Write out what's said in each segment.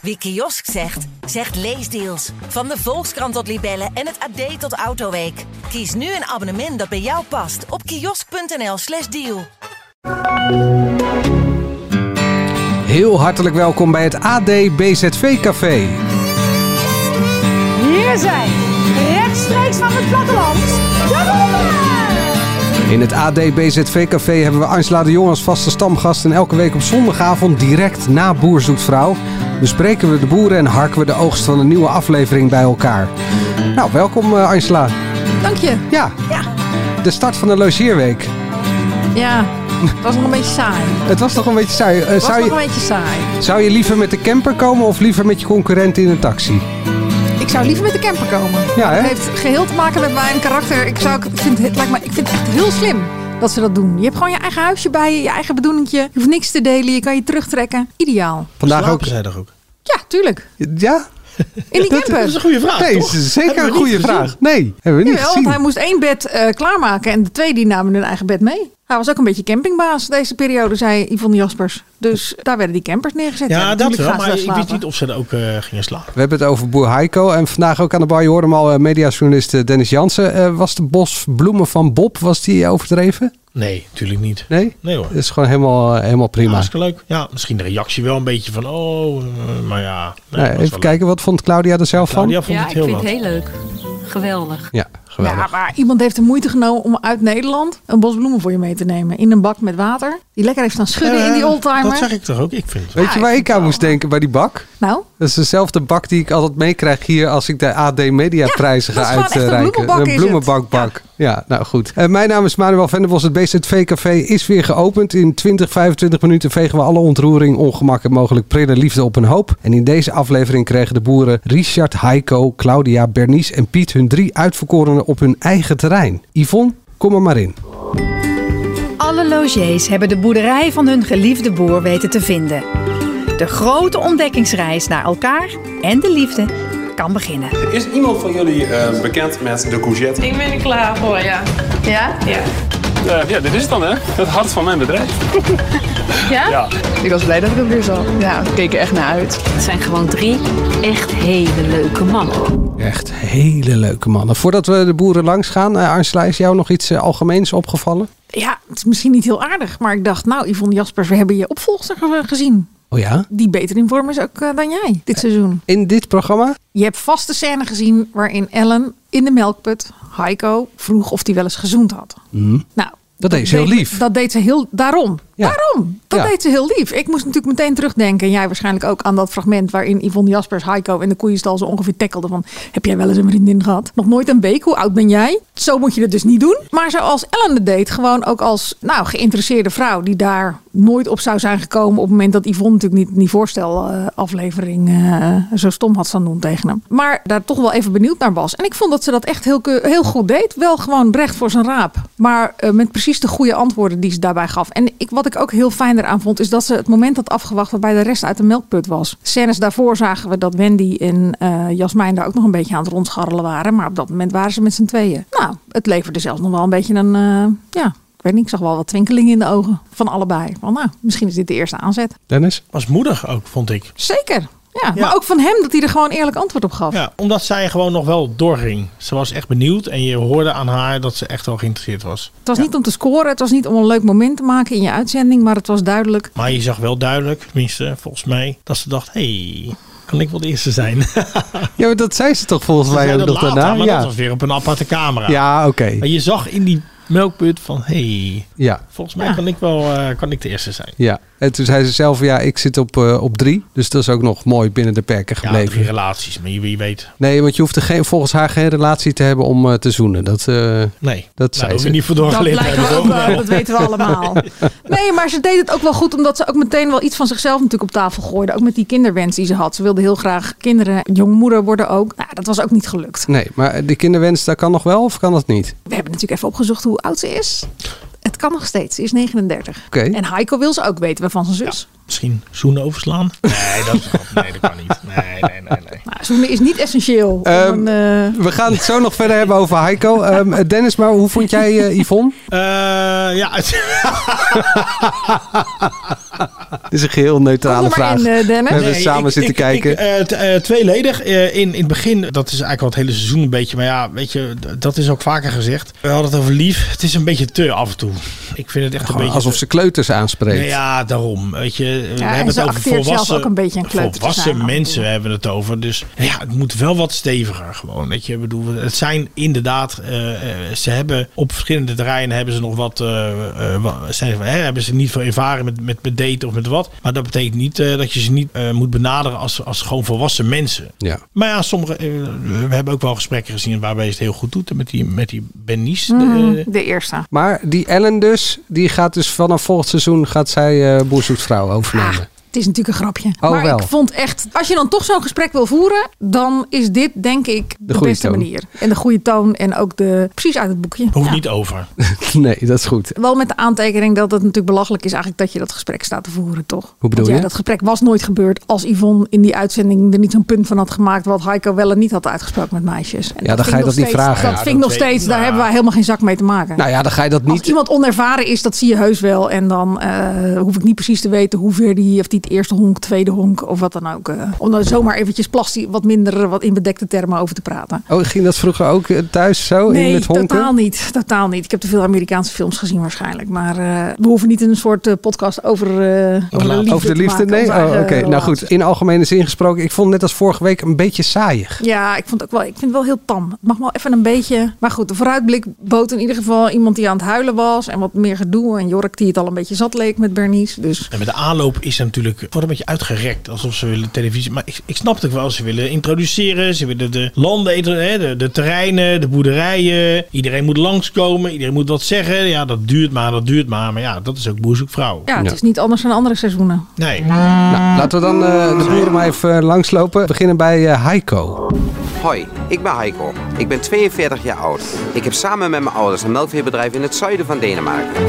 Wie kiosk zegt, zegt leesdeals. Van de Volkskrant tot Libellen en het AD tot Autoweek. Kies nu een abonnement dat bij jou past op kiosk.nl/slash deal. Heel hartelijk welkom bij het AD BZV Café. Hier zijn, rechtstreeks van het platteland! In het AD BZV Café hebben we Angela de Jong als vaste stamgast. En elke week op zondagavond, direct na Boer Zoekt Vrouw, bespreken we de boeren en harken we de oogst van een nieuwe aflevering bij elkaar. Nou, welkom eh, Angela. Dank je. Ja, Ja. de start van de logeerweek. Ja, het was nog een beetje saai. Het was toch een beetje saai. Eh, Het was zou, nog een je, beetje saai. zou je liever met de camper komen of liever met je concurrent in een taxi? Ik zou liever met de camper komen. Ja, hè? Het heeft geheel te maken met mijn karakter. Ik, zou, ik, vind, het lijkt me, ik vind het echt heel slim dat ze dat doen. Je hebt gewoon je eigen huisje bij je, je eigen bedoelingje. Je hoeft niks te delen, je kan je terugtrekken. Ideaal. Vandaag ook. Slapen toch ook? Ja, tuurlijk. Ja? In die Dat is camper. een goede vraag, Nee, toch? zeker een goede vraag. Nee, hebben we niet Jawel, gezien. want hij moest één bed eh, klaarmaken en de twee die namen hun eigen bed mee. Hij was ook een beetje campingbaas deze periode, zei Yvonne Jaspers. Dus daar werden die campers neergezet. Ja, dat wel. Maar ik wist slapen. niet of ze er ook eh, gingen slapen. We hebben het over boer Heiko. En vandaag ook aan de bar, je hoorde hem al, eh, mediajournalist eh, Dennis Jansen. Eh, was de bos bloemen van Bob, was die overdreven? Nee, natuurlijk niet. Nee? Nee hoor. Dat is gewoon helemaal, helemaal Ja, prima. hartstikke leuk. Ja, misschien de reactie wel een beetje van, oh, maar ja. nee, even kijken, wat vond Claudia er zelf. Claudia van? vond Ja, het ik heel vind het heel leuk. Geweldig. Ja, geweldig. Ja, maar iemand heeft de moeite genomen om uit Nederland een bos bloemen voor je mee te nemen. In een bak met water. Die lekker heeft staan schudden in die oldtimer. Dat zeg ik toch ook? Ik vind het. Weet je waar ik aan moest denken bij die bak? Nou, Dat is dezelfde bak die ik altijd meekrijg hier als ik de AD Media prijzen dat ga is gewoon echt een uitreiken. bloemenbak is het. bloemenbakbak. Ja. nou goed. Eh, mijn naam is Manuel Venderbos. Het BZV Café is weer geopend. In 20, 25 minuten vegen we alle ontroering, ongemak en mogelijk prille liefde op een hoop. En in deze aflevering kregen de boeren Richard, Heiko, Claudia, Bernice en Piet hun drie uitverkorenen op hun eigen terrein. Yvonne, kom er maar in. Alle logiers hebben de boerderij van hun geliefde boer weten te vinden. De grote ontdekkingsreis naar elkaar en de liefde kan beginnen. Is iemand van jullie eh, bekend met de courgette? Ik ben er klaar voor, ja. Ja? Ja. Eh, ja, dit is het dan hè. Het hart van mijn bedrijf. Ja? Ja. Ik was blij dat ik hem weer zag. Ja, ik keek er echt naar uit. Het zijn gewoon drie echt hele leuke mannen. Echt hele leuke mannen. Voordat we de boeren langs gaan, eh, Angela, is jou nog iets eh, algemeens opgevallen? ja, het is misschien niet heel aardig. Maar ik dacht, nou Yvonne Jaspers, we hebben je opvolgster ge- gezien. Oh ja? Die beter in vorm is ook eh, dan jij dit seizoen. In dit programma? Je hebt vast de scène gezien waarin Ellen in de melkput Heiko vroeg of hij wel eens gezoend had. Nou, Dat deed ze heel lief. Dat deed ze heel, daarom. Ja. Daarom. Dat Ja. deed ze heel lief. Ik moest natuurlijk meteen terugdenken. En jij waarschijnlijk ook aan dat fragment waarin Yvonne Jaspers Heiko in de koeienstal zo ongeveer tackelde van heb jij wel eens een vriendin gehad? Nog nooit een week. Hoe oud ben jij? Zo moet je het dus niet doen. Maar zoals Ellen het deed, gewoon ook als nou, geïnteresseerde vrouw die daar nooit op zou zijn gekomen op het moment dat Yvonne natuurlijk niet in die voorstelaflevering eh zo stom had staan doen tegen hem. Maar daar toch wel even benieuwd naar was. En ik vond dat ze dat echt heel, heel goed deed. Wel gewoon recht voor zijn raap. Maar eh, met precies de goede antwoorden die ze daarbij gaf. En ik, wat ik ook heel fijn eraan vond, is dat ze het moment had afgewacht waarbij de rest uit de melkput was. Scènes daarvoor zagen we dat Wendy en eh Jasmijn daar ook nog een beetje aan het rondscharrelen waren. Maar op dat moment waren ze met z'n tweeën. Nou, het leverde zelfs nog wel een beetje een, eh, ja, ik weet niet, ik zag wel wat twinkelingen in de ogen van allebei. Van nou, misschien is dit de eerste aanzet. Dennis? Was moedig ook, vond ik. Zeker. Ja, Ja. maar ook van hem dat hij er gewoon eerlijk antwoord op gaf. Ja, omdat zij gewoon nog wel doorging. Ze was echt benieuwd en je hoorde aan haar dat ze echt wel geïnteresseerd was. Het was niet om te scoren, het was niet om een leuk moment te maken in je uitzending, maar het was duidelijk. Maar je zag wel duidelijk, tenminste volgens mij, dat ze dacht, hé, hey, kan ik wel de eerste zijn? Ja, maar dat zei ze toch volgens Ze mij ook dat nog later, daarna? maar dat Ja, was weer op een aparte camera. ja oké. Maar je zag in die melkput van, hé, hey, Ja, volgens mij kan ik wel eh, kan ik de eerste zijn. ja. En toen zei ze zelf, ja, ik zit op, eh, op drie. Dus dat is ook nog mooi binnen de perken Ja, gebleven. drie relaties, maar je, wie weet. Nee, want je hoeft er geen, volgens haar geen relatie te hebben om eh, te zoenen. Dat, eh, Nee, dat nou, zei daar hoef ze. niet voor Dat doorgeleerd toch? dat weten we allemaal. Nee, maar ze deed het ook wel goed, omdat ze ook meteen wel iets van zichzelf natuurlijk op tafel gooide. Ook met die kinderwens die ze had. Ze wilde heel graag kinderen, jongmoeder worden ook. Nou, dat was ook niet gelukt. Nee, maar de kinderwens, dat kan nog wel of kan dat niet? We hebben natuurlijk even opgezocht hoe oud ze is. Het kan nog steeds. Ze is 39. Oké. En Heiko wil ze ook weten, waarvan zijn zus. Misschien zoenen overslaan? Nee, dat, is, nee, dat kan niet. Nee, nee, nee. nee. Nou, zoenen is niet essentieel. om Ehm, een, eh, We gaan het zo nog verder hebben over Heiko. Ehm, Dennis, maar hoe vond jij eh, Yvonne? Eh, ja, het- Dit is een geheel neutrale er vraag. in, Dennis. We hebben Nee, samen ik- zitten ik- kijken. ik, t- tweeledig. Eh, in, in het begin, dat is eigenlijk wel het hele seizoen een beetje. Maar ja, weet je, d- dat is ook vaker gezegd. We hadden het over lief. Het is een beetje te af en toe. Ik vind het echt een beetje... alsof ze kleuters aanspreekt. Nee, ja, daarom. Weet je, we en hebben ze het over volwassen, ook een beetje een volwassen zijn mensen hebben het over. Dus ja, het moet wel wat steviger gewoon. Weet je, bedoel, het zijn inderdaad, eh, eh, ze hebben op verschillende terreinen hebben ze nog wat, eh, eh, wa- zijn, hè, hebben ze niet veel ervaring met, met, met daten of met wat. Maar dat betekent niet eh, dat je ze niet eh, moet benaderen als, als gewoon volwassen mensen. Ja. Maar ja, sommige, eh, we hebben ook wel gesprekken gezien waarbij je het heel goed doet. Met die, met die Bernice. Mhm, eh, de eerste. Maar die Ellen dus, die gaat dus vanaf volgend seizoen gaat zij eh Boerzoetvrouw 啊。Het is natuurlijk een grapje. Oh, maar wel. ik vond echt, als je dan toch zo'n gesprek wil voeren, dan is dit denk ik de, goede beste toon. manier. En de goede toon en ook de, precies uit het boekje. hoeft Ja. niet over. nee, dat is goed. Wel met de aantekening dat het natuurlijk belachelijk is eigenlijk dat je dat gesprek staat te voeren, toch? Hoe bedoel Want ja, je? dat gesprek was nooit gebeurd als Yvonne in die uitzending er niet zo'n punt van had gemaakt wat Heiko wel en niet had uitgesproken met meisjes. En Ja, dan ga je dat niet vragen. Dat Ja, vind ik nog steeds, daar nou. hebben wij helemaal geen zak mee te maken. Nou ja, dan ga je dat Als niet... iemand onervaren is, dat zie je heus wel. En dan eh, hoef ik niet precies te weten hoe ver die, of die eerste honk, tweede honk of wat dan ook. eh, om dan zomaar eventjes plastic, wat minder, wat in bedekte termen over te praten. Oh, ging dat vroeger ook eh, thuis zo? in met honken? totaal niet. Totaal niet. Ik heb te veel Amerikaanse films gezien waarschijnlijk. Maar eh, we hoeven niet een soort podcast over, eh, over de liefde Over de te liefde? maken, Nee? Oh, Oké, nou goed. In algemene zin gesproken, ik vond het net als vorige week een beetje saaiig. Ja, ik vond het ook wel. Ik vind het wel heel tam. Het mag wel even een beetje. Maar goed, de vooruitblik bood in ieder geval iemand die aan het huilen was en wat meer gedoe. En Jork die het al een beetje zat leek met Bernice. Dus En met de aanloop is er natuurlijk wordt een beetje uitgerekt. Alsof ze willen televisie. Maar ik, ik snap het ook wel. Ze willen introduceren. Ze willen de landen, hè, de, de terreinen, de boerderijen. Iedereen moet langskomen. Iedereen moet wat zeggen. Ja, dat duurt maar, dat duurt maar. Maar ja, dat is ook boerzoekvrouw. ja, het Ja. is niet anders dan andere seizoenen. Nee. Nou, laten we dan eh, de boeren maar even eh, langslopen. We beginnen bij eh, Heiko. Hoi, ik ben Heiko. Ik ben 42 jaar oud. Ik heb samen met mijn ouders een melkveebedrijf in het zuiden van Denemarken.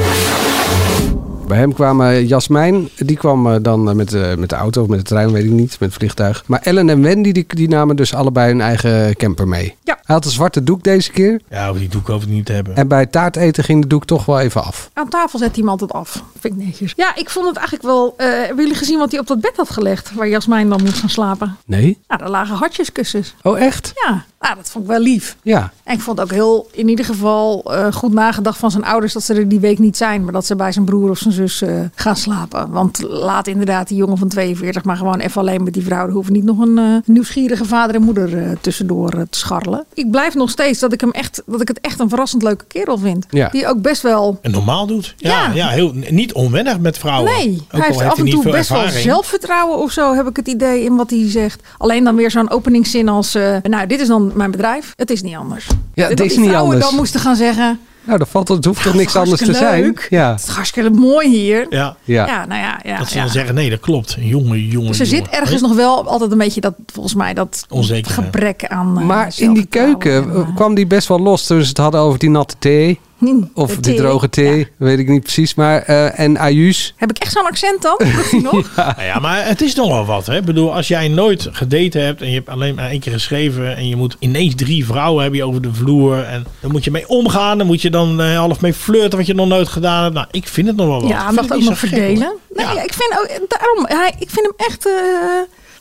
Bij hem kwam eh, Jasmijn. Die kwam eh, dan eh, met, met de auto of met de trein, weet ik niet. Met het vliegtuig. Maar Ellen en Wendy, die, die namen dus allebei hun eigen camper mee. Ja. Hij had een zwarte doek deze keer. Ja, over die doek hoef ik niet te hebben. En bij het taarteten ging de doek toch wel even af. Aan tafel zet hij hem altijd af. Vind ik netjes. Ja, ik vond het eigenlijk wel. eh, hebben jullie gezien wat hij op dat bed had gelegd? Waar Jasmijn dan moest gaan slapen? Nee? Nou, daar lagen hartjeskussens. Oh, echt? Ja, nou, dat vond ik wel lief. Ja. En ik vond het ook heel, in ieder geval, eh, goed nagedacht van zijn ouders dat ze er die week niet zijn. Maar dat ze bij zijn broer of zijn zus eh, gaan slapen. Want laat inderdaad die jongen van 42 maar gewoon even alleen met die vrouw. Er hoeven niet nog een eh, nieuwsgierige vader en moeder eh, tussendoor te scharrelen. Ik blijf nog steeds dat ik, hem echt, dat ik het echt een verrassend leuke kerel vind. Ja. Die ook best wel En normaal doet. Ja, Ja. ja. heel, niet onwennig met vrouwen. Nee, Ook hij heeft af en toe best wel zelfvertrouwen of zo, heb ik het idee in wat hij zegt. Alleen dan weer zo'n openingszin als, eh, nou, dit is dan mijn bedrijf. Het is niet anders. Ja, het is niet vrouwen anders. dan moesten gaan zeggen, Nou, dat valt, het hoeft toch niks anders te zijn? Ja. het is hartstikke mooi hier. Ja. Ja. Ja, nou ja. ja, Dat ze ja. dan zeggen, nee, dat klopt. Jongen, jongen, Dus er zit ergens nog wel altijd een beetje dat, volgens mij, dat Onzekerheid. gebrek aan eh, Maar in die keuken en, eh, kwam die best wel los toen ze het hadden over die natte thee. Hmm, Of de droge thee, weet ik niet precies. Maar, eh, en Ayus. Heb ik echt zo'n accent dan? Nog? Nou ja, maar het is nog wel wat. Hè? Ik bedoel, als jij nooit gedate hebt en je hebt alleen maar één keer geschreven en je moet ineens drie vrouwen hebben je over de vloer en dan moet je mee omgaan, dan moet je dan eh, half mee flirten wat je nog nooit gedaan hebt. Nou, ik vind het nog wel wat. Ja, vind ook nog verdelen. Nee, Ja. ik vind ook, daarom, hij, ik vind hem echt eh,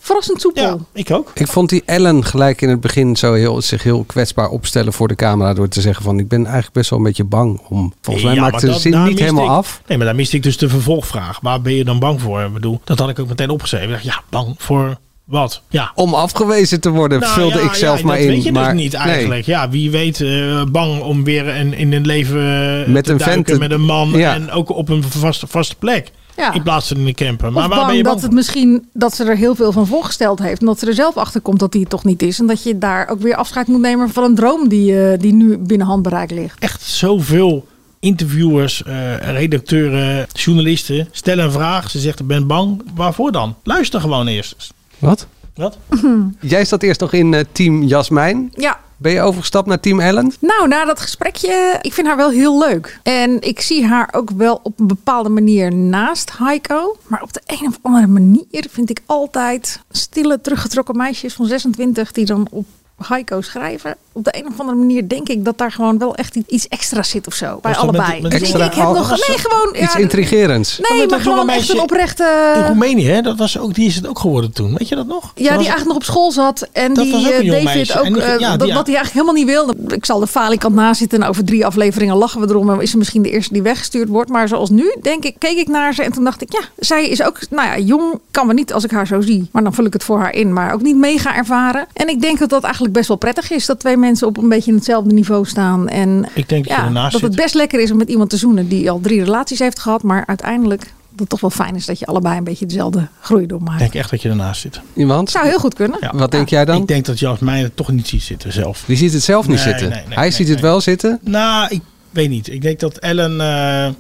verrassend soepel. Ja, ik ook. Ik vond die Ellen gelijk in het begin zo heel, zich heel kwetsbaar opstellen voor de camera. Door te zeggen van ik ben eigenlijk best wel een beetje bang om. Volgens mij Ja, maakt maar de dat- zin niet helemaal ik- af. Nee, maar daar miste ik dus de vervolgvraag. Waar ben je dan bang voor? Ik bedoel, dat had ik ook meteen opgeschreven. Ik dacht, ja, bang voor wat? Ja. Om afgewezen te worden, Nou vulde ja, ik zelf ja, maar dat in. weet je maar dus niet nee. eigenlijk. Ja, wie weet, eh, bang om weer in, in een leven eh, Met te een duiken vent te- met een man Ja. en ook op een vaste, vaste plek. Ja. In plaats van in een camper. Maar of waar ben je bang dat het voor? misschien dat ze er heel veel van voorgesteld heeft. En dat ze er zelf achter komt dat het toch niet is. En dat je daar ook weer afscheid moet nemen van een droom die, eh, die nu binnen handbereik ligt. Echt zoveel interviewers, eh, redacteuren, journalisten stellen een vraag. Ze zegt, ik ben bang. Waarvoor dan? Luister gewoon eerst. Wat? Wat? Jij zat eerst nog in eh, team Jasmijn. Ja, Ben je overgestapt naar team Ellen? Nou, na dat gesprekje, ik vind haar wel heel leuk. En ik zie haar ook wel op een bepaalde manier naast Heiko. Maar op de een of andere manier vind ik altijd stille, teruggetrokken meisjes van 26 die dan op Heiko schrijven. Op de een of andere manier denk ik dat daar gewoon wel echt iets extra zit of zo. Bij met- allebei. met- Dus Extra ik heb nog. Nee, gewoon. Iets ja, intrigerends. Nee, maar gewoon echt meisje een oprechte. In Roemenië, hè? Dat was ook, die is het ook geworden toen. Weet je dat nog? Ja, Dat die eigenlijk nog op school zat. En Dat die was ook een eh, jong David meisje. ook. En die- eh, ja, die- dat, wat hij eigenlijk helemaal niet wilde. Ik zal de falikant naast zitten. En over drie afleveringen lachen we erom. En is ze misschien de eerste die weggestuurd wordt. Maar zoals nu, denk ik, keek ik naar ze. En toen dacht ik, ja, zij is ook, nou ja, jong. Kan me niet als ik haar zo zie. Maar dan vul ik het voor haar in. Maar ook niet mega ervaren. En ik denk dat dat eigenlijk best wel prettig is. Dat twee mensen op een beetje hetzelfde niveau staan. En Ik denk dat je ja, dat het zit. best lekker is om met iemand te zoenen die al drie relaties heeft gehad. Maar uiteindelijk dat het toch wel fijn is dat je allebei een beetje dezelfde groei Ik doormaakt. denk echt dat je ernaast zit. Iemand? Zou heel goed kunnen. Ja. Wat denk jij dan? Ik denk dat Jas mij het toch niet ziet zitten zelf. Die ziet het zelf niet Nee, zitten. nee, nee, Hij nee, ziet het nee. wel zitten. Nou, ik weet niet. Ik denk dat Ellen... eh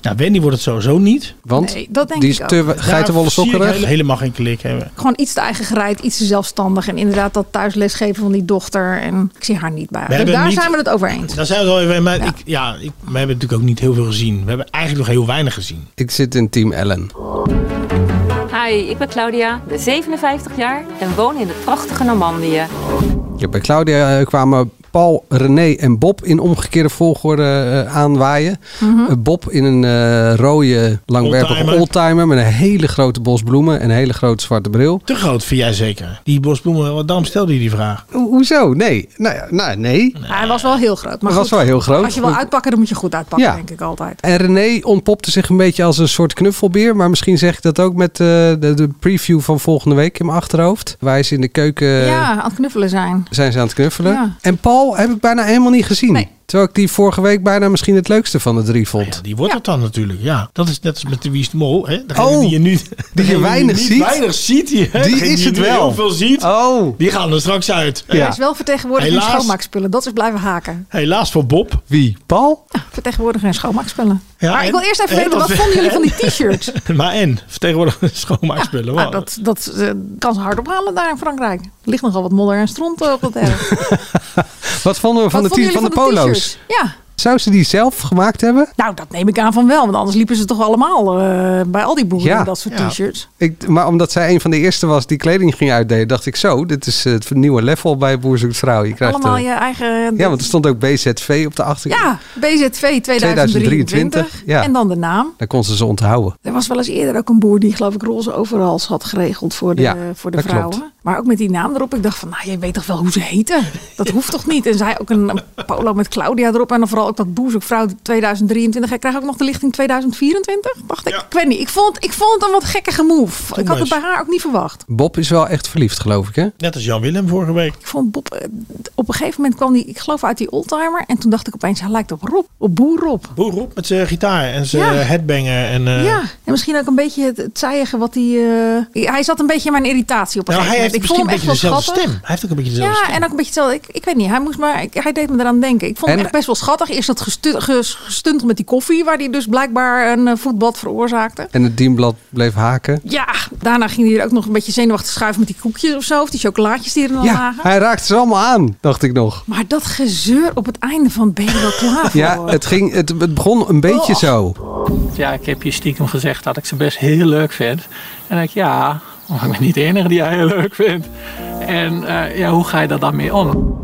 nou, Wendy wordt het sowieso niet. Want Nee, dat denk die is te geitenwolle sokkerig. hele- helemaal geen klik hebben. Gewoon iets te eigen gereid, iets te zelfstandig. En inderdaad dat thuislesgeven van die dochter. En ik zie haar niet bij. We Dus daar niet- zijn we het over eens. Daar zijn we het even... Maar Ja. Ik, ja, ik, we hebben natuurlijk ook niet heel veel gezien. We hebben eigenlijk nog heel weinig gezien. Ik zit in team Ellen. Hi, ik ben Claudia, ben 57 jaar en woon in het prachtige Normandië. Ja, bij Claudia eh, kwamen Paul, René en Bob in omgekeerde volgorde eh, aanwaaien. Mhm. Eh, Bob in een eh, rode, langwerpige Oldtimer. oldtimer met een hele grote bos bloemen en een hele grote zwarte bril. Te groot vind jij zeker. Die bosbloemen, daarom stelde je die vraag. Ho- hoezo? Nee. Nou, ja, nou nee. Hij was wel heel groot. Maar Dat was wel heel groot. Als je wil uitpakken, dan moet je goed uitpakken, Ja. denk ik altijd. En René ontpopte zich een beetje als een soort knuffelbeer. Maar misschien zeg ik dat ook met eh, de, de preview van volgende week in mijn achterhoofd. Waar ze in de keuken ja, aan het knuffelen zijn. zijn ze aan het knuffelen. Ja. En Paul heb ik bijna helemaal niet gezien. Terwijl ik die vorige week bijna misschien het leukste van de drie vond. Ja, die wordt Ja. het dan natuurlijk. Ja, dat is net als met de Wie is de Mol. Hè? Degene Oh, die je nu degene weinig niet ziet? weinig ziet. Die, hè? Die Degene is het nu wel. heel veel ziet. Oh. Die gaan er straks uit. Ja. Hij is wel vertegenwoordiger in schoonmaakspullen. Dat is blijven haken. Helaas voor Bob. Wie? Paul? Vertegenwoordiger in schoonmaakspullen. Ja, maar ik wil eerst even en weten, wat vonden jullie van die t-shirts? Maar en, vertegenwoordiger schoonmaakspullen. Nou, Wow. dat dat eh, kan ze hard ophalen daar in Frankrijk. Er ligt nogal wat modder en stront op dat erf. Wat vonden we van, Wat de, t- van de polo's? Ja, Zou ze die zelf gemaakt hebben? nou dat neem ik aan van wel. Want anders liepen ze toch allemaal eh, bij al die boeren Ja. in dat soort Ja. t-shirts. Ik, maar omdat zij een van de eerste was die kleding ging uitdelen, dacht ik zo, dit is het nieuwe level bij Boer Zoekt Vrouw. Je krijgt, Allemaal eh, je eigen... ja, want er stond ook BZV op de achterkant. Ja, BZV 2023. ja. En dan de naam. Daar kon ze ze onthouden. Er was wel eens eerder ook een boer die geloof ik roze overals had geregeld voor de, Ja, voor de vrouwen. klopt. Maar ook met die naam erop. Ik dacht van, nou, je weet toch wel hoe ze heten? Dat hoeft toch niet? En zij ook een, een polo met Claudia erop. En dan vooral ook dat boezekvrouw 2023. Hij krijgt ook nog de lichting 2024, dacht ik. Ik weet niet. Ik vond, ik vond het een wat gekkige move. Ik had het bij haar ook niet verwacht. Bob is wel echt verliefd, geloof ik, hè? Net als Jan Willem vorige week. Ik vond Bob, eh, op een gegeven moment kwam hij, ik geloof uit die oldtimer. En toen dacht ik opeens, hij lijkt op Rob. Op boer Rob. Boer Rob met zijn gitaar en zijn Ja. headbanger. En, eh, ja, en misschien ook een beetje het, het zijige wat hij... eh, hij zat een beetje in mijn irritatie op een Nou, hij gegeven heeft moment. misschien een Ik vond beetje hem echt dezelfde wel stem. Hij heeft ook een beetje dezelfde Ja, stem. en ook een beetje hetzelfde. Ik, ik weet niet, hij, moest maar, ik- hij deed me eraan denken. Ik vond En- hem echt best wel schattig. Eerst dat gestu, ges- gestuntel met die koffie, waar hij dus blijkbaar een eh, voetbad veroorzaakte. En het dienblad bleef haken. Ja, daarna ging hij er ook nog een beetje zenuwachtig schuiven met die koekjes of zo. Of die chocolaatjes die er dan Ja, lagen. hij raakte ze allemaal aan, dacht ik nog. Maar dat gezeur op het einde van ben je wel klaar voor? Ja, het, ging, het, het begon een beetje Oh. zo. Ja, ik heb je stiekem gezegd dat ik ze best heel leuk vind. En dan denk ik, ja, maar ik ben niet de enige die jij heel leuk vindt. En eh, ja, hoe ga je daar dan mee om?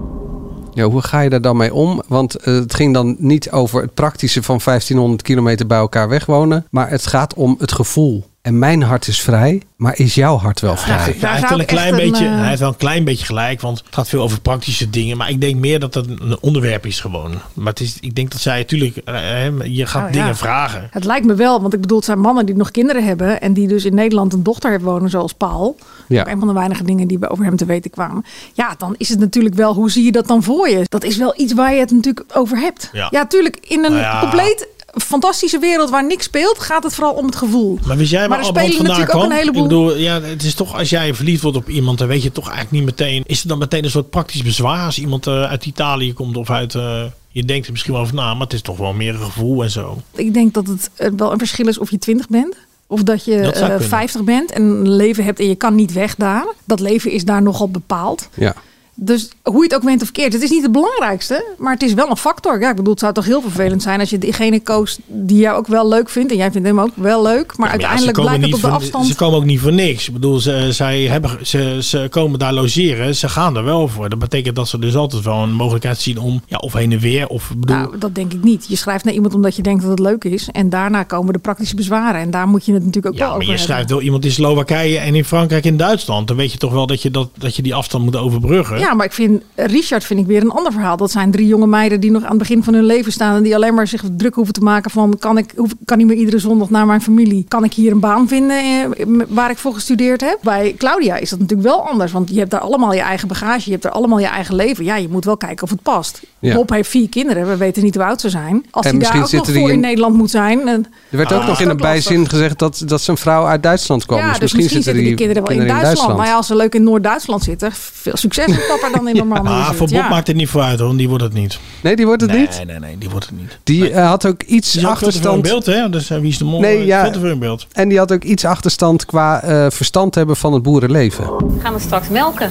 Ja, hoe ga je daar dan mee om? Want eh, het ging dan niet over het praktische van 1500 kilometer bij elkaar wegwonen. Maar het gaat om het gevoel. En mijn hart is vrij, maar is jouw hart wel vrij? Ja, hij, heeft wel een klein een, beetje, eh, hij heeft wel een klein beetje gelijk, want het gaat veel over praktische dingen. Maar ik denk meer dat het een onderwerp is gewoon. Maar het is, ik denk dat zij natuurlijk, eh, hè, je gaat Oh, ja. dingen vragen. Het lijkt me wel, want ik bedoel, het zijn mannen die nog kinderen hebben. En die dus in Nederland een dochter heeft wonen, zoals Paul. Ja. Ook een van de weinige dingen die we over hem te weten kwamen. Ja, dan is het natuurlijk wel, hoe zie je dat dan voor je? Dat is wel iets waar je het natuurlijk over hebt. Ja. Ja, tuurlijk, in een Nou ja. compleet fantastische wereld waar niks speelt, gaat het vooral om het gevoel. Maar wist jij Maar waar er vandaan natuurlijk ook kwam? een heleboel- Ik bedoel, ja, het is toch als jij verliefd wordt op iemand, dan weet je toch eigenlijk niet meteen. Is er dan meteen een soort praktisch bezwaar als iemand eh, uit Italië komt of uit. eh, je denkt er misschien wel over na, maar het is toch wel meer een gevoel en zo. Ik denk dat het eh, wel een verschil is of je 20 bent. Of dat je Dat zou eh, kunnen. 50 bent en een leven hebt en je kan niet weg daar. Dat leven is daar nogal bepaald. Ja. Dus hoe je het ook went of keert, het is niet het belangrijkste, maar het is wel een factor. Ja, ik bedoel, het zou toch heel vervelend zijn als je diegene koos die jou ook wel leuk vindt en jij vindt hem ook wel leuk, maar Ja, maar uiteindelijk blijkt het op de voor- afstand. Ze komen ook niet voor niks. Ik bedoel, ze, zij hebben, ze, ze komen daar logeren. Ze gaan er wel voor. Dat betekent dat ze dus altijd wel een mogelijkheid zien om ja, of heen en weer. Of bedoel, Nou, dat denk ik niet. Je schrijft naar iemand omdat je denkt dat het leuk is. En daarna komen de praktische bezwaren. En daar moet je het natuurlijk ook ja, wel maar over je hebben. schrijft wel iemand in Slowakije en in Frankrijk en Duitsland. Dan weet je toch wel dat je, dat, dat je die afstand moet overbruggen. Ja, maar ik vind Richard vind ik weer een ander verhaal. Dat zijn drie jonge meiden die nog aan het begin van hun leven staan. En die alleen maar zich druk hoeven te maken van... kan ik kan niet meer iedere zondag naar mijn familie? Kan ik hier een baan vinden eh, waar ik voor gestudeerd heb? Bij Claudia is dat natuurlijk wel anders. Want je hebt daar allemaal je eigen bagage. Je hebt daar allemaal je eigen leven. Ja, je moet wel kijken of het past. Ja. Bob heeft vier kinderen. We weten niet hoe oud ze zijn. Als hij daar ook nog voor in in- Nederland moet zijn... en- Er werd Ah. ook nog in de bijzin gezegd dat, dat zijn vrouw uit Duitsland kwam. Ja, dus, dus misschien, zitten die kinderen wel in Duitsland. Maar ja, als ze leuk in Noord-Duitsland zitten, veel succes met papa dan in Normandië. Maar zit. voor Bob Ja. maakt het niet voor uit hoor, want die wordt het niet. Nee, die wordt het nee, niet? Nee, nee, die wordt het niet. Die eh, had ook iets ook veel achterstand. beeld, hè? Dus eh, wie is de mol? Nee, ja. Veel beeld. En die had ook iets achterstand qua eh, verstand hebben van het boerenleven. Gaan we straks melken?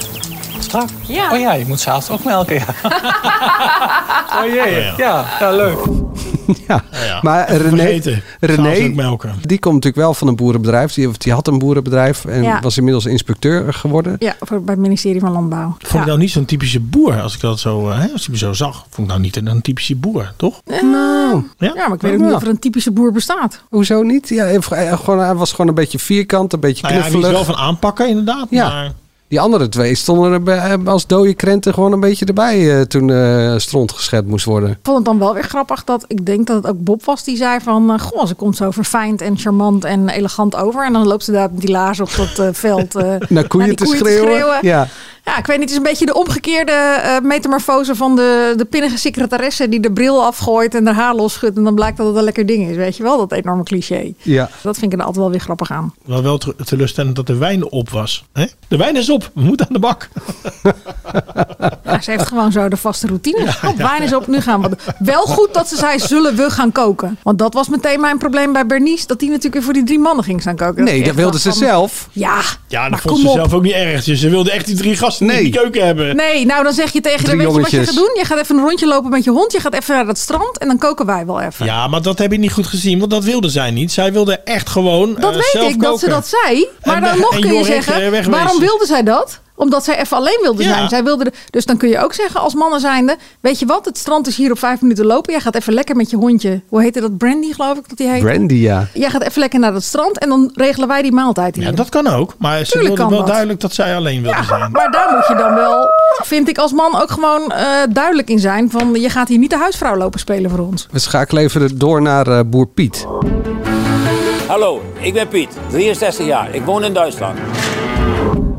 Ja. Oh ja, je moet s'avonds ook melken, ja. oh jee, ja. ja, ja, leuk. Ja. ja. Maar René, vergeten. René die komt natuurlijk wel van een boerenbedrijf. Die, die had een boerenbedrijf en Ja. was inmiddels inspecteur geworden. Ja, voor, bij het ministerie van Landbouw. Vond ik nou niet zo'n typische boer, als ik dat zo, eh, hè, als ik me zo zag. Vond ik nou niet een, een typische boer, toch? Nou, Ja, Ja, maar ik weet ook niet of er een typische boer bestaat. hoezo niet? Ja, hij, hij- gewoon, hij was gewoon een beetje vierkant, een beetje Nou ja, die is knuffelig. wel van aanpakken, inderdaad. Ja. Maar Die andere twee stonden er bij- als dode krenten gewoon een beetje erbij eh, toen eh stront geschept moest worden. Ik vond het dan wel weer grappig dat ik denk dat het ook Bob was die zei van... eh, goh, ze komt zo verfijnd en charmant en elegant over. En dan loopt ze daar met die laars op dat eh, veld eh, Naar koeien, die te, schreeuwen. Ja. Ja, ik weet niet, het is een beetje de omgekeerde eh, metamorfose van de, de pinnige secretaresse die de bril afgooit en haar haar losschudt. En dan blijkt dat het een lekker ding is, weet je wel? Dat enorme cliché. Ja. Dat vind ik er altijd wel weer grappig aan. wel wel te- teleurstellend dat de wijn op was. Hè? De wijn is op, we moeten aan de bak. Ja, ze heeft gewoon zo de vaste routine. Op, wijn is op, nu gaan we. Wel goed dat ze zei, zullen we gaan koken? Want dat was meteen mijn probleem bij Bernice. Dat die natuurlijk weer voor die drie mannen ging staan koken. Nee, dat wilde ze van, zelf. Ja, Ja, dat vond ze op. zelf ook niet erg. Dus ze wilde echt die drie gasten in die keuken hebben. Nee, nou dan zeg je tegen haar, Drie weet je wat je gaat doen? Je gaat even een rondje lopen met je hond. Je gaat even naar het strand en dan koken wij wel even. Ja, maar dat heb je niet goed gezien, want dat wilde zij niet. Zij wilde echt gewoon Dat eh, weet zelf ik, dat ze dat zei. Maar En dan nog kun je eh, zeggen, wegwezen. waarom wilde zij dat? Omdat zij even alleen wilde Ja. zijn. Zij wilde de- dus dan kun je ook zeggen als mannen zijnde... weet je wat, het strand is hier op vijf minuten lopen. Jij gaat even lekker met je hondje. Hoe heette dat? Brandy geloof ik dat die heet. Brandy, ja. Jij gaat even lekker naar het strand en dan regelen wij die maaltijd hier. Ja, dat kan ook. Maar ze Tuurlijk wilde kan wel dat. duidelijk dat zij alleen wilde zijn. Maar daar moet je dan wel, vind ik als man ook gewoon eh, duidelijk in zijn. Van je gaat hier niet de huisvrouw lopen spelen voor ons. We schakelen even door naar eh, boer Piet. Hallo, ik ben Piet, 63 jaar. Ik woon in Duitsland.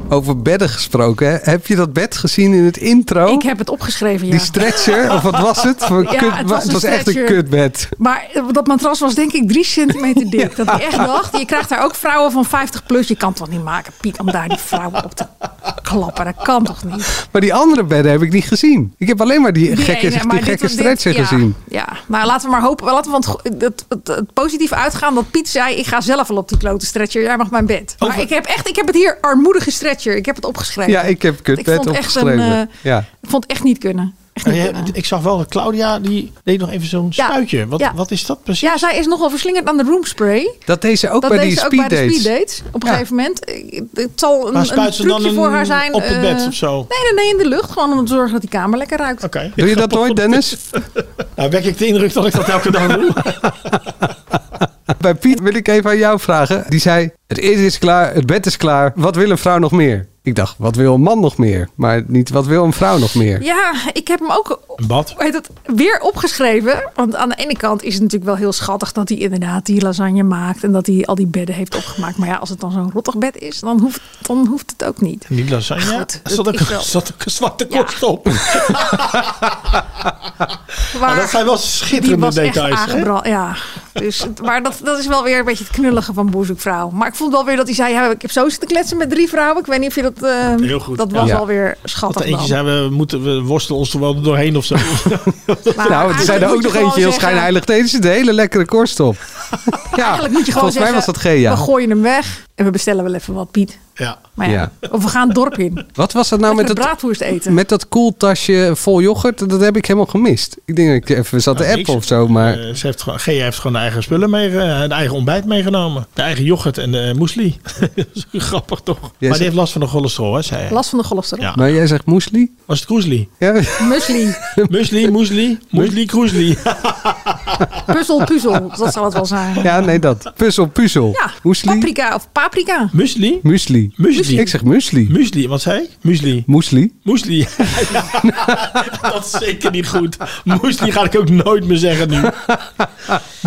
Over bedden gesproken, heb je dat bed gezien in het intro? Ik heb het opgeschreven, ja. Die stretcher, of wat was het? Voor een Ja, kut- het was echt een kutbed. Maar eh, dat matras was denk ik drie centimeter dik. Dat ik echt dacht, je krijgt daar ook vrouwen van 50 plus. Je kan het toch niet maken, Piet, om daar die vrouwen op te klappen. Dat kan toch niet? Maar die andere bedden heb ik niet gezien. Ik heb alleen maar die, Die gekke, ene, die gekke dit- stretcher ja, gezien. Ja, nou laten we maar hopen. Laten we van het, het, het, het positief uitgaan dat Piet zei: Ik ga zelf wel op die klote stretcher. Jij mag mijn bed. Maar ik heb echt, ik heb het hier armoedige stretcher. Ik heb het opgeschreven. Ja, ik heb kutbed vond echt een, opgeschreven. eh, ja. Ik vond het echt niet kunnen. Echt En niet je- kunnen. ik zag wel dat Claudia, die deed nog even zo'n Ja, spuitje. Wat, ja. wat is dat precies? Ja, zij is nogal verslingerd aan de roomspray. Dat deed ze ook dat bij deed die ze ook bij de speeddates. speeddates. Op een Ja. gegeven moment. Eh, Het zal een, Maar een spuit ze dan trucje voor een- haar zijn. op het bed eh, of zo? Nee, nee, nee, in de lucht. Gewoon om te zorgen dat die kamer lekker ruikt. Oké. Doe je dat nooit, Dennis? Nou, wek ik de indruk dat ik dat elke dag doe. Bij Piet wil ik even aan jou vragen. Die zei, het eten is klaar, het bed is klaar. Wat wil een vrouw nog meer? Ik dacht, wat wil een man nog meer? Maar niet, wat wil een vrouw nog meer? Ja, ik heb hem ook Een bad? heet het, weer opgeschreven. Want aan de ene kant is het natuurlijk wel heel schattig dat hij inderdaad die lasagne maakt. En dat hij al die bedden heeft opgemaakt. Maar ja, als het dan zo'n rottig bed is, dan hoeft, dan hoeft het ook niet. Die lasagne? Goed, er zat ook, wel- er zat ook een zwarte korst op. Maar Maar dat zijn wel die was echt details. aangebrand. Ja, dus, maar dat, dat is wel weer een beetje het knullige van Boerzoekvrouw. Maar ik vond wel weer dat hij zei, ja, ik heb zo zitten kletsen met drie vrouwen. Ik weet niet of je dat... eh, Heel goed. Dat was Ja. wel weer Dat schattig er eentje dan. zei, we, moeten, we worstelen ons er wel doorheen of zo. Maar nou, er zijn er ook nog eentje heel schijnheilig. Deze zit een hele lekkere korst op. ja, Eigenlijk moet je gewoon volgens mij zeggen, was dat Gea. we gooien hem weg en we bestellen wel even wat, Piet. Ja. Maar ja, Ja. Of we gaan het dorp in. Wat was dat nou met Lekker dat, braadwoest eten. met dat koeltasje vol yoghurt? Dat heb ik helemaal gemist. Ik denk dat ik even zat Nou, appen niks. of zo, maar... Eh, ze heeft heeft gewoon de eigen spullen mee, de eigen ontbijt meegenomen. De eigen yoghurt en de muesli. Dat is grappig toch? maar die heeft last van de cholesterol, hè, zei hij. Last van de cholesterol. Ja. Maar jij zegt moesli? Was het kroesli? Ja. Musli. Musli, muesli, muesli, kroesli. Puzzel, puzzel. Dat zal het wel zijn. Ja, nee, dat. Puzzel, puzzel. Ja, Moesli? paprika of paprika. Musli? Muesli. Muesli. Ik zeg muesli. Muesli, wat zei? Muesli. Moesli. Muesli. Ja, dat is zeker niet goed. Muesli ga ik ook nooit meer zeggen nu.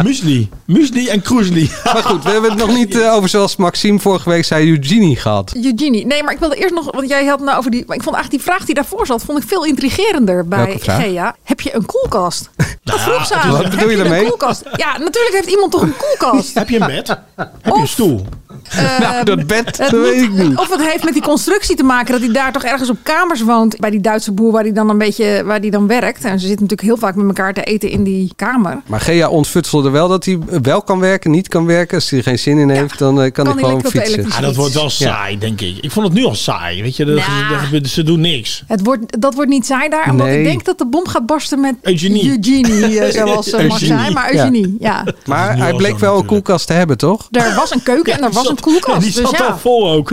Muesli. Muesli en kroesli. Maar goed, we hebben het nog niet eh, over zoals Maxime vorige week zei, Eugenie gehad. Eugenie. Nee, maar ik wilde eerst nog, want jij had nou over die. Maar ik vond eigenlijk die vraag die daarvoor zat, vond ik veel intrigerender bij? Gea. Heb je een koelkast? Dat vroeg ze wat aan. bedoel Heb je een daarmee? koelkast? Ja, natuurlijk heeft iemand toch een koelkast. Heb je een bed? Heb je een stoel? nou, dat bed, Het dat moet- weet ik niet. Of het heeft met die constructie te maken dat hij daar toch ergens op kamers woont. Bij die Duitse boer waar hij dan een beetje waar die dan werkt. En ze zitten natuurlijk heel vaak met elkaar te eten in die kamer. Maar Gea ontfutselde wel dat hij wel kan werken, niet kan werken. Als hij er geen zin in heeft, dan eh, kan, hij gewoon fietsen. Ja, dat wordt wel Ja. saai, denk ik. Ik vond het nu al saai. Weet je, de- ze doen niks. Het wordt, dat wordt niet saai daar. Omdat Nee. ik denk dat de bom gaat barsten met Eugenie. Eugenie, eh, zoals Max Eugenie. zei. Maar Eugenie, ja. Maar nu hij bleek wel een koelkast te hebben, toch? Er was een keuken en er was een Die Dus zat ja. al vol ook.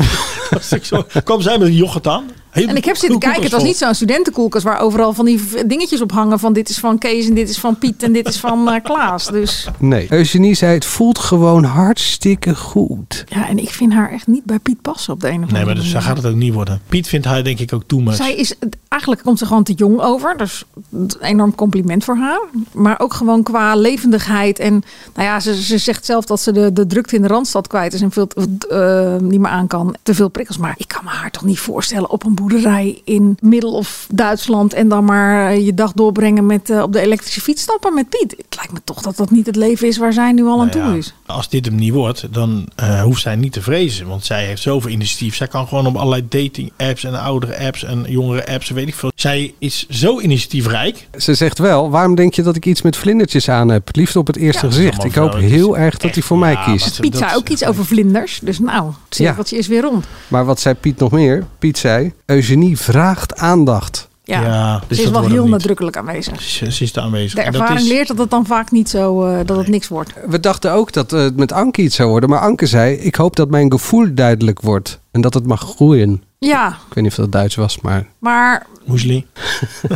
Kwam zij met een yoghurt aan. Hele En ik heb zitten kijken. Het was niet zo'n studentenkoelkast waar overal van die dingetjes op hangen. Van dit is van Kees en dit is van Piet en dit is van eh, Klaas. Dus Nee. Eugenie zei, het voelt gewoon hartstikke goed. ja, en ik vind haar echt niet bij Piet passen op de een of andere Nee, maar dus, gaat het ook niet worden. Piet vindt hij denk ik ook too much. Zij is, eigenlijk komt ze gewoon te jong over. Dus een enorm compliment voor haar. Maar ook gewoon qua levendigheid. En nou ja, ze, ze zegt zelf dat ze de, de drukte in de Randstad kwijt is. En veel, eh, niet meer aan kan. Te veel prikkels. Maar ik kan me haar toch niet voorstellen op een boerderij in Middel- of Duitsland. En dan maar eh, je dag doorbrengen met eh, op de elektrische fiets stappen met Piet. Het lijkt me toch dat dat niet het leven is waar zij nu al aan Nou ja, toe is. Als dit hem niet wordt, dan eh, hoeft zij niet te vrezen. Want zij heeft zoveel initiatief. Zij kan gewoon op allerlei dating apps en oudere apps en jongere apps, weet ik veel. Zij is zo initiatiefrijk. Ze zegt wel, waarom denk je dat ik iets met vlindertjes aan heb? Liefde op het eerste gezicht. Ik hoop heel erg dat hij voor mij kiest. Piet zei ook iets over vlinders. Dus nou, het cirkeltje is weer rond. Maar wat zei Piet nog meer? Piet zei, Eugenie vraagt aandacht. Ja, Ja, dus ze is dat wel heel niet. nadrukkelijk aanwezig. Ze, ze is daar aanwezig. De En dat ervaring is- leert dat het dan vaak niet zo, eh, dat het niks wordt. We dachten ook dat eh, het met Anke iets zou worden. Maar Anke zei, ik hoop dat mijn gevoel duidelijk wordt. En dat het mag groeien. Ja, Ik weet niet of dat Duits was, maar... maar Muesli.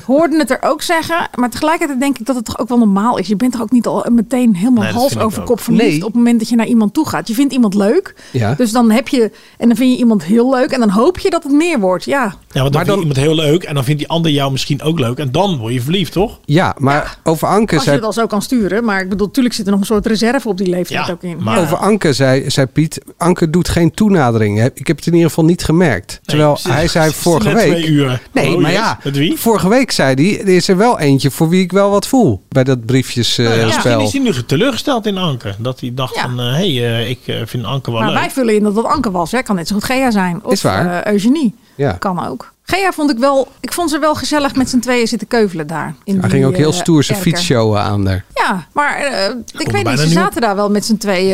hoorden het er ook zeggen. Maar tegelijkertijd denk ik dat het toch ook wel normaal is. Je bent toch ook niet al meteen helemaal Nee, hals over kop verliefd Nee. op het moment dat je naar iemand toe gaat. Je vindt iemand leuk. Ja. Dus dan heb je, en dan vind je iemand heel leuk. En dan hoop je dat het meer wordt. Ja, Ja, want dan, Maar vind dan- je iemand heel leuk en dan vindt die ander jou misschien ook leuk. En dan word je verliefd, toch? Ja, maar over Anke als je zei... het al zo kan sturen. Maar ik bedoel, natuurlijk zit er nog een soort reserve op die leeftijd Ja, ook in. maar- Ja. Over Anke zei, zei Piet, Anke doet geen toenadering. Ik heb het in ieder geval niet gemerkt. Terwijl hij zei vorige week... twee uur. Nee, Oh, maar yes. ja, Met wie? vorige week zei hij, er is er wel eentje voor wie ik wel wat voel. Bij dat briefjesspel. Nou ja, spel. Misschien is hij nu teleurgesteld in Anke. Dat hij dacht Ja. van, hé, hey, eh, ik eh, vind Anke wel Maar leuk. wij vullen in dat dat Anke was. Hè. Kan net zo goed Gea zijn. Of Is waar. eh, Eugenie. Ja. Kan ook. Gea vond ik wel... Ik vond ze wel gezellig met z'n tweeën zitten keuvelen daar. In Hij die, ging ook heel eh, stoer zijn erker. fiets showen aan daar. Ja, maar eh, ik weet niet. Ze niet op. zaten daar wel met z'n tweeën.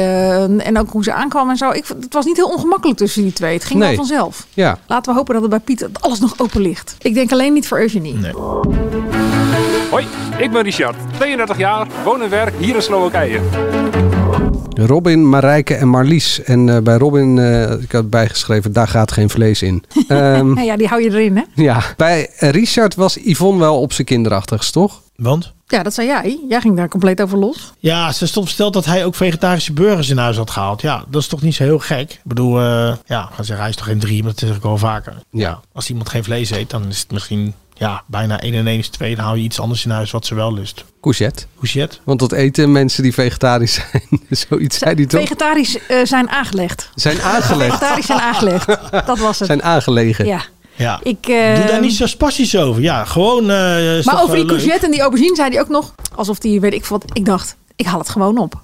eh, en ook hoe ze aankwamen en zo. Ik, het was niet heel ongemakkelijk tussen die twee. Het ging Nee. wel vanzelf. Ja. Laten we hopen dat het bij Piet alles nog open ligt. Ik denk alleen niet voor Eugenie. Nee. Hoi, ik ben Richard, 32 jaar, woon en werk hier in Slowakije. Robin, Marijke en Marlies. En eh, bij Robin, eh, ik had bijgeschreven, daar gaat geen vlees in. Ehm, Nou ja, die hou je erin, hè? ja, bij Richard was Yvonne wel op zijn kinderachtigst, toch? Want? Ja, dat zei jij. Jij ging daar compleet over los. Ja, ze stond verteld dat hij ook vegetarische burgers in huis had gehaald. Ja, dat is toch niet zo heel gek. Ik bedoel, eh, ja, gaan zeggen, hij is toch geen drie, maar dat zeg ik wel vaker. Ja. Als iemand geen vlees eet, dan is het misschien ja, bijna 1 en 1 is 2. Dan hou je iets anders in huis wat ze wel lust. Courgette. Courgette? Want dat eten mensen die vegetarisch zijn. Zoiets zei die toch? Vegetarisch eh, zijn aangelegd. Zijn aangelegd. Vegetarisch zijn aangelegd. Dat was het. Zijn aangelegen. Ja. Ja. Ik, eh, Doe daar niet zo spastisch over. Ja, gewoon. eh, Maar over die courgette en die aubergine zei hij ook nog. Alsof die, weet ik wat. Ik dacht, ik haal het gewoon op.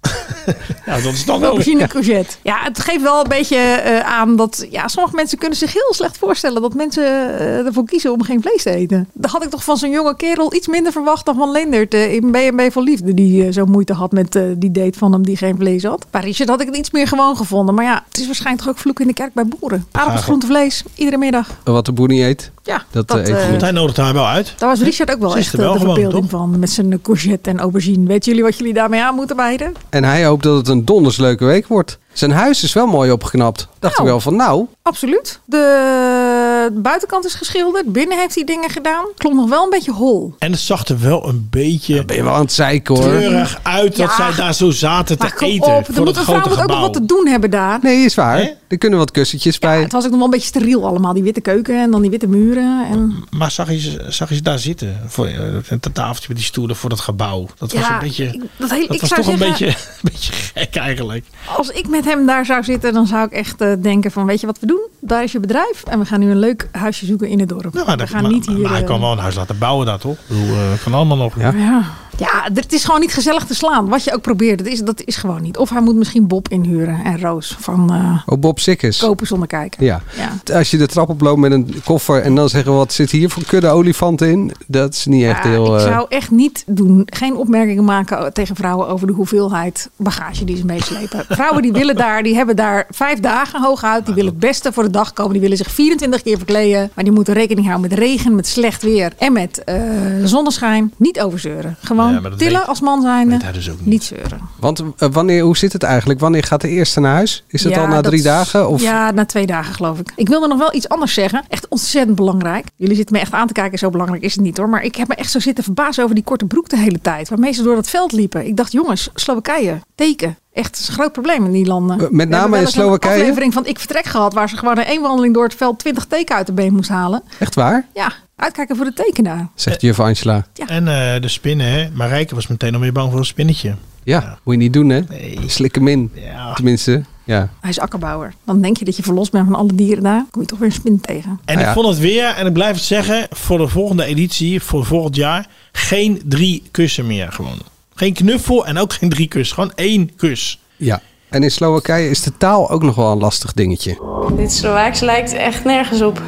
Ja, dat is dan wel... Aubergine courgette. Ja, het geeft wel een beetje eh, aan dat ja, sommige mensen kunnen zich heel slecht voorstellen dat mensen eh, ervoor kiezen om geen vlees te eten. Dat had ik toch van zo'n jonge kerel iets minder verwacht dan van Leendert eh, in B&B voor Liefde. Die zo moeite had met die date van hem die geen vlees had. Bij Richard had ik het iets meer gewoon gevonden. Maar ja, het is waarschijnlijk toch ook vloek in de kerk bij boeren. Aardappels, groente, vlees, iedere middag. Wat de boer niet eet. Ja, dat, dat, goed. Hij nodigt haar wel uit. Daar was Richard ook wel echt wel de gewoon, verbeelding van. Met zijn courgette en aubergine. Weten jullie wat jullie daarmee aan moeten wijden? En hij hoopt dat het een donders leuke week wordt. Zijn huis is wel mooi opgeknapt. Dacht ik wel van nou, Absoluut. De buitenkant is geschilderd. Binnen heeft hij dingen gedaan. Klonk nog wel een beetje hol. En het zag er wel een beetje ben je wel aan het zeiken hoor. treurig uit dat Ja. zij daar zo zaten te Maar kom eten. op, voor er moet het een vrouw moet ook nog wat te doen hebben daar. Nee, is waar. Er kunnen wat kussentjes bij. Het was ook nog wel een beetje steriel allemaal. Die witte keuken en dan die witte muren. En... Maar zag je, ze, zag je ze daar zitten? Voor eh, het tafeltje met die stoelen voor dat gebouw. Dat was een beetje. ik- dat heel- dat ik was zou toch een, beetje, een beetje gek eigenlijk. Als ik met hem daar zou zitten, dan zou ik echt eh, denken van... Weet je wat we doen? Daar is je bedrijf. En we gaan nu een leuk huisje zoeken in het dorp. Maar, we gaan maar- niet hier... maar hij eh, kan wel een huis laten bouwen daar toch? Ik bedoel, eh, kan allemaal nog. Ja. Ja. Ja, het is gewoon niet gezellig te slaan. Wat je ook probeert, dat is, dat is gewoon niet. Of hij moet misschien Bob inhuren en Roos van eh, Oh, Bob Sikkes. Kopen zonder kijken. Ja. Ja. Als je de trap oploopt met een koffer en dan zeggen wat zit hier voor kudde olifanten in, dat is niet echt Ja, heel. ik eh, zou echt niet doen. Geen opmerkingen maken tegen vrouwen over de hoeveelheid bagage die ze meeslepen. vrouwen die willen daar, die hebben daar vijf dagen hooguit. Die willen het beste voor de dag komen. Die willen zich 24 keer verkleden. Maar die moeten rekening houden met regen, met slecht weer en met eh, zonneschijn. Niet overzeuren. Gewoon Ja, maar dat tillen weet- als man zijnde. weet hij dus ook niet. niet zeuren. Want eh, wanneer, hoe zit het eigenlijk? Wanneer gaat de eerste naar huis? Is het Ja, al na drie dagen? Of? Ja, na twee dagen geloof ik. Ik wilde nog wel iets anders zeggen. Echt ontzettend belangrijk. Jullie zitten me echt aan te kijken. Zo belangrijk is het niet hoor. Maar ik heb me echt zo zitten verbazen over die korte broek de hele tijd. Waarmee ze door dat veld liepen. Ik dacht, jongens, Slowakije, teken. Echt, is een groot probleem in die landen. Eh, met name in eens een Slowakije? aflevering van Ik Vertrek gehad. Waar ze gewoon in één wandeling door het veld 20 teken uit de been moest halen. Echt waar? Ja, uitkijken voor de teken daar. Zegt juf Angela. En eh, de spinnen, hè? Marijke was meteen alweer bang voor een spinnetje. Ja, moet je niet doen hè? Slik hem in. Tenminste, ja. Hij is akkerbouwer. Dan denk je dat je verlost bent van alle dieren daar. Kom je toch weer een spin tegen. En Nou ik ja. vond het weer, en ik blijf het zeggen, voor de volgende editie, voor volgend jaar, geen drie kussen meer gewoon. Geen knuffel en ook geen drie kussen. Gewoon één kus. ja. En in Slowakije is de taal ook nog wel een lastig dingetje. Dit Slovaaks lijkt echt nergens op.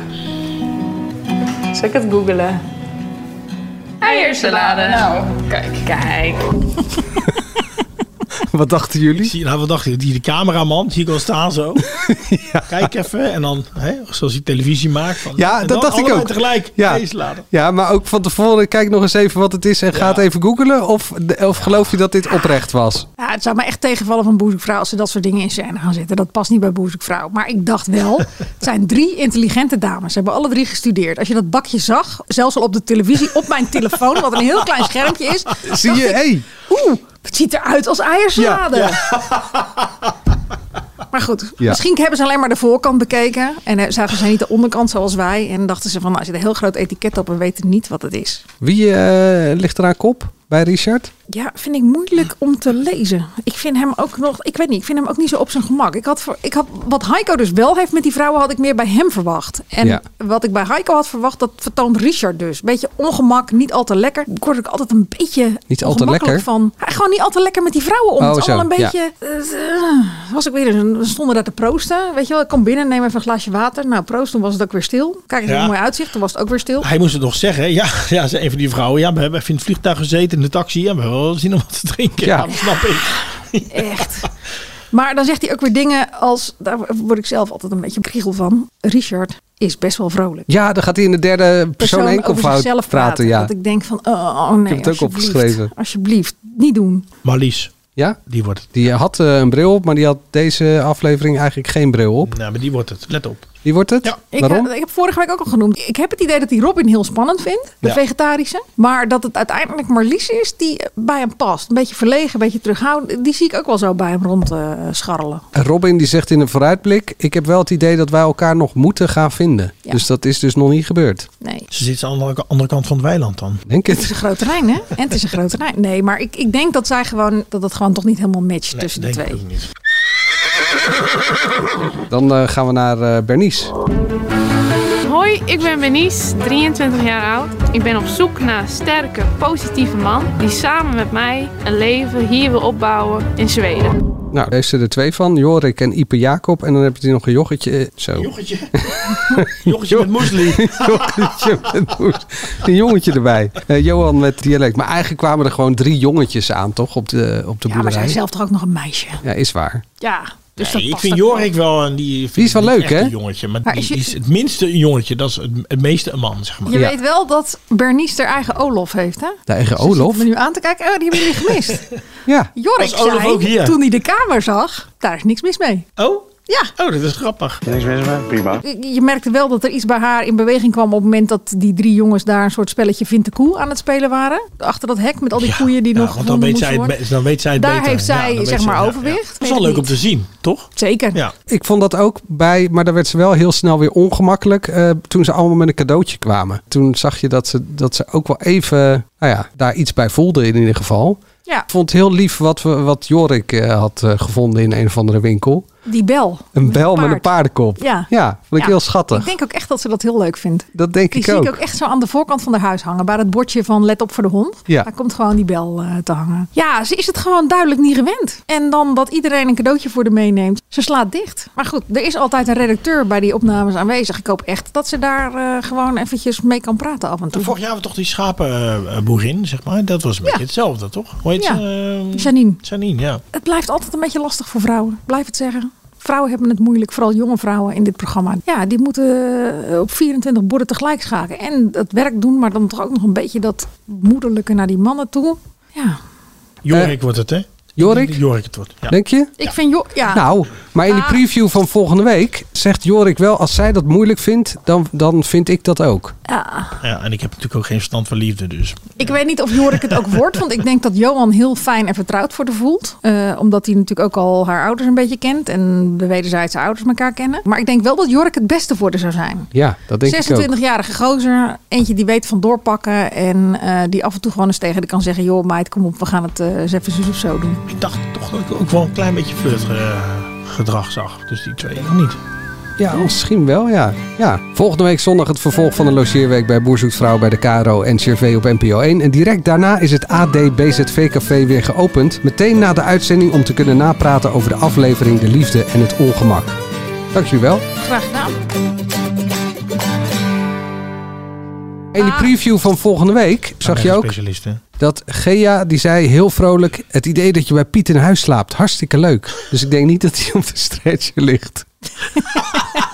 Zal ik het googelen? Eiersalade. Nou, kijk. Kijk. Wat dachten jullie? Zie, nou, wat dacht je? Die de cameraman, zie ik al staan zo. Kijk even. En dan, hè, zoals hij televisie maakt. Van, Ja, dat dacht ik allebei ook. tegelijk. Ja. Ja, maar ook van tevoren kijk nog eens even wat het is en ga het even googelen. Of, of geloof je dat dit oprecht was? Ja, het zou me echt tegenvallen van Boezekvrouw als ze dat soort dingen in scène gaan zetten. Dat past niet bij Boezekvrouw. Maar ik dacht wel, het zijn drie intelligente dames. Ze hebben alle drie gestudeerd. Als je dat bakje zag, zelfs al op de televisie, op mijn telefoon, wat een heel klein schermpje is. Zie je, hé. Oeh, het ziet eruit als eiersalade. Ja, Maar goed, Ja. misschien hebben ze alleen maar de voorkant bekeken. En eh, zagen ze niet de onderkant zoals wij. En dachten ze van, nou, er zit een heel groot etiket op. We weten niet wat het is. Wie eh, ligt er aan kop bij Richard? Ja, vind ik moeilijk om te lezen. Ik vind hem ook nog, ik weet niet, ik vind hem ook niet zo op zijn gemak. Ik had, voor, ik had wat Heiko dus wel heeft met die vrouwen, had ik meer bij hem verwacht. En Ja. wat ik bij Heiko had verwacht, dat vertoont Richard dus. Beetje ongemak, niet al te lekker. Ik word ook altijd een beetje Niet al te ongemakkelijk lekker? van. Hij gewoon niet al te lekker met die vrouwen om. Oh, het is allemaal een beetje. eh, was ik weer, een- we stonden daar te proosten. Weet je wel, ik kom binnen, neem even een glaasje water. Nou, proost, toen was het ook weer stil. Kijk eens Ja. hoe mooi uitzicht, toen was het ook weer stil. Hij moest het nog zeggen. Ja, ja een van die vrouwen. Ja, we hebben even in het vliegtuig gezeten in de taxi. Ja, we hebben wel zin om wat te drinken. Ja. Ja, dat snap ik. Echt. Maar dan zegt hij ook weer dingen als, daar word ik zelf altijd een beetje kriegel van. Richard is best wel vrolijk. Ja, dan gaat hij in de derde persoon enkelvoud zichzelf praten. Ja. Dat ik denk van, oh nee, Ik heb het ook alsjeblieft. opgeschreven. Alsjeblieft, niet doen. Marlies, ja? die wordt het. Die had eh, een bril op, maar die had deze aflevering eigenlijk geen bril op. Nou, maar die wordt het. Let op. Die wordt het? Ik, Waarom? eh, ik heb vorige week ook al genoemd. Ik heb het idee dat hij Robin heel spannend vindt, de Ja. vegetarische. Maar dat het uiteindelijk Marlies is die bij hem past. Een beetje verlegen, een beetje terughoudend. Die zie ik ook wel zo bij hem rond eh, scharrelen. Robin die zegt in een vooruitblik: Ik heb wel het idee dat wij elkaar nog moeten gaan vinden. Ja. Dus dat is dus nog niet gebeurd. Nee. Ze zit aan de andere, kant van het weiland dan. Denk Het is het? een groot terrein, hè? En het is een groot terrein. Nee, maar ik, ik denk dat zij gewoon dat het gewoon toch niet helemaal matcht tussen de ik twee. niet. Dan eh, gaan we naar eh, Bernice. Hoi, ik ben Benice, 23 jaar oud. Ik ben op zoek naar een sterke, positieve man die samen met mij een leven hier wil opbouwen in Zweden. Nou, daar heeft ze er twee van. Jorik en Ipe Jacob. En dan heb je nog een jochetje. eh, Zo. Jochetje. Jochetje met moesli. jongetje met moes. Een jongetje erbij. Eh, Johan met dialect. Maar eigenlijk kwamen er gewoon drie jongetjes aan, toch? Op de, op de Ja, maar zij boerderij. is zelf toch ook nog een meisje? Ja, is waar. Ja, dus Nee, ik vind. Jorik wel een die, Die is wel leuk, hè? Een jongetje, maar, Maar die is je- is het minste een jongetje. Dat is het, het meeste een man, zeg maar. Je weet wel dat Bernice haar eigen Olof heeft, hè? De eigen zitten Olof. me nu aan te kijken. Oh, die hebben jullie gemist. Ja. Jorik zei, ook hier? toen hij de kamer zag, daar is niks mis mee. Oh? Ja. Oh, dat is grappig. Niks mis mee, prima. Je merkte wel dat er iets bij haar in beweging kwam op het moment dat die drie jongens daar een soort spelletje Vind de Koe aan het spelen waren. Achter dat hek met al die koeien die Ja, nog want dan weet, zij het, dan weet zij het Daar beter. heeft zij, zeg maar, ja, ja. overwicht. Dat is wel leuk om te zien, toch? Zeker. Ja. Ik vond dat ook bij, maar daar werd ze wel heel snel weer ongemakkelijk eh, toen ze allemaal met een cadeautje kwamen. Toen zag je dat ze, dat ze ook wel even, nou ja, daar iets bij voelde in ieder geval. Ja. Ik vond het heel lief wat, we, wat Jorik eh, had eh, gevonden in een of andere winkel. Die bel. Een bel met een paard. paardenkop. Ja. Ja, vond ik Ja. heel schattig. Ik denk ook echt dat ze dat heel leuk vindt. dat denk Die ik zie ook. ik ook echt zo aan de voorkant van haar huis hangen. Bij het bordje van let op voor de hond. Ja. Daar komt gewoon die bel eh, te hangen. Ja, ze is het gewoon duidelijk niet gewend. En dan dat iedereen een cadeautje voor haar meeneemt. Ze slaat dicht. Maar goed, er is altijd een redacteur bij die opnames aanwezig. Ik hoop echt dat ze daar eh, gewoon eventjes mee kan praten af en toe. Vorig jaar hadden we toch die schapenboerin, zeg maar. Dat was een beetje hetzelfde, toch? Heet Ja. ze? Eh, Janine. Janine, ja. Het blijft altijd een beetje lastig voor vrouwen. Blijf het zeggen. Vrouwen hebben het moeilijk, vooral jonge vrouwen in dit programma. Ja, die moeten eh, op 24 borden tegelijk schaken. En het werk doen, maar dan toch ook nog een beetje dat moederlijke naar die mannen toe. Ja, Jorik wordt het, hè? Jorik? Jorik het wordt. Ja. Denk je? ik vind... Jo ja. Nou, maar in die preview van volgende week zegt Jorik wel, als zij dat moeilijk vindt, dan, dan vind ik dat ook. Ja. ja, en ik heb natuurlijk ook geen verstand van liefde, dus. Ik weet niet of Jorik het ook wordt, want ik denk dat Johan heel fijn en vertrouwd voor haar voelt. Eh, omdat hij natuurlijk ook al haar ouders een beetje kent en de wederzijdse ouders elkaar kennen. Maar ik denk wel dat Jorik het beste voor haar zou zijn. Ja, dat denk ik ook. 26-jarige gozer, eentje die weet van doorpakken en eh, die af en toe gewoon eens tegen de kan zeggen: joh, meid, kom op, we gaan het eh, eens even zus of zo doen. Ik dacht toch dat ik ook wel een klein beetje flirtgedrag zag. Dus die twee, of niet? Ja, misschien wel, ja. ja. Volgende week zondag het vervolg van de logeerweek bij Boer Zoekt Vrouw bij de KRO en CRV op NPO 1. En direct daarna is het AD BZV Café weer geopend. Meteen na de uitzending om te kunnen napraten over de aflevering De Liefde en het Ongemak. Dank jullie wel. Graag gedaan. In die preview van volgende week zag je ook Specialist, hè? Dat Gea, die zei heel vrolijk... het idee dat je bij Piet in huis slaapt, hartstikke leuk. Dus ik denk niet dat hij op de stretcher ligt.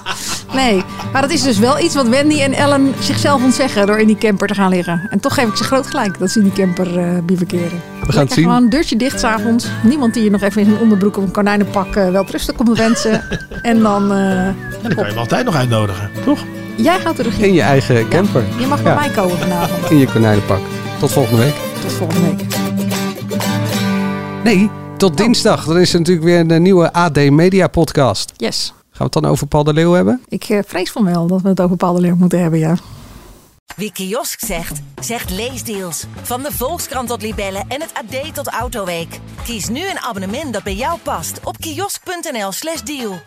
Nee, maar dat is dus wel iets wat Wendy en Ellen zichzelf ontzeggen door in die camper te gaan liggen. En toch geef ik ze groot gelijk dat ze in die camper eh bivakeren. We gaan het zien. Gewoon een deurtje dicht s'avonds. Niemand die je nog even in zijn onderbroek of een konijnenpak eh wel rustig komt wensen. en dan... eh, Dan kan je hem altijd nog uitnodigen, toch? jij de regie. In je eigen camper. Je mag bij mij komen vanavond. In je konijnenpak. Tot volgende week. Tot volgende week. Nee, tot dinsdag. Dan is er natuurlijk weer een nieuwe AD Media podcast. Yes. Gaan we het dan over Paul de Leeuw hebben? Ik eh, vrees van wel dat we het over bepaalde leer moeten hebben, ja. Wie kiosk zegt, zegt leesdeals. Van de Volkskrant tot Libellen en het AD tot Autoweek. Kies nu een abonnement dat bij jou past op kiosk.nl/slash deal.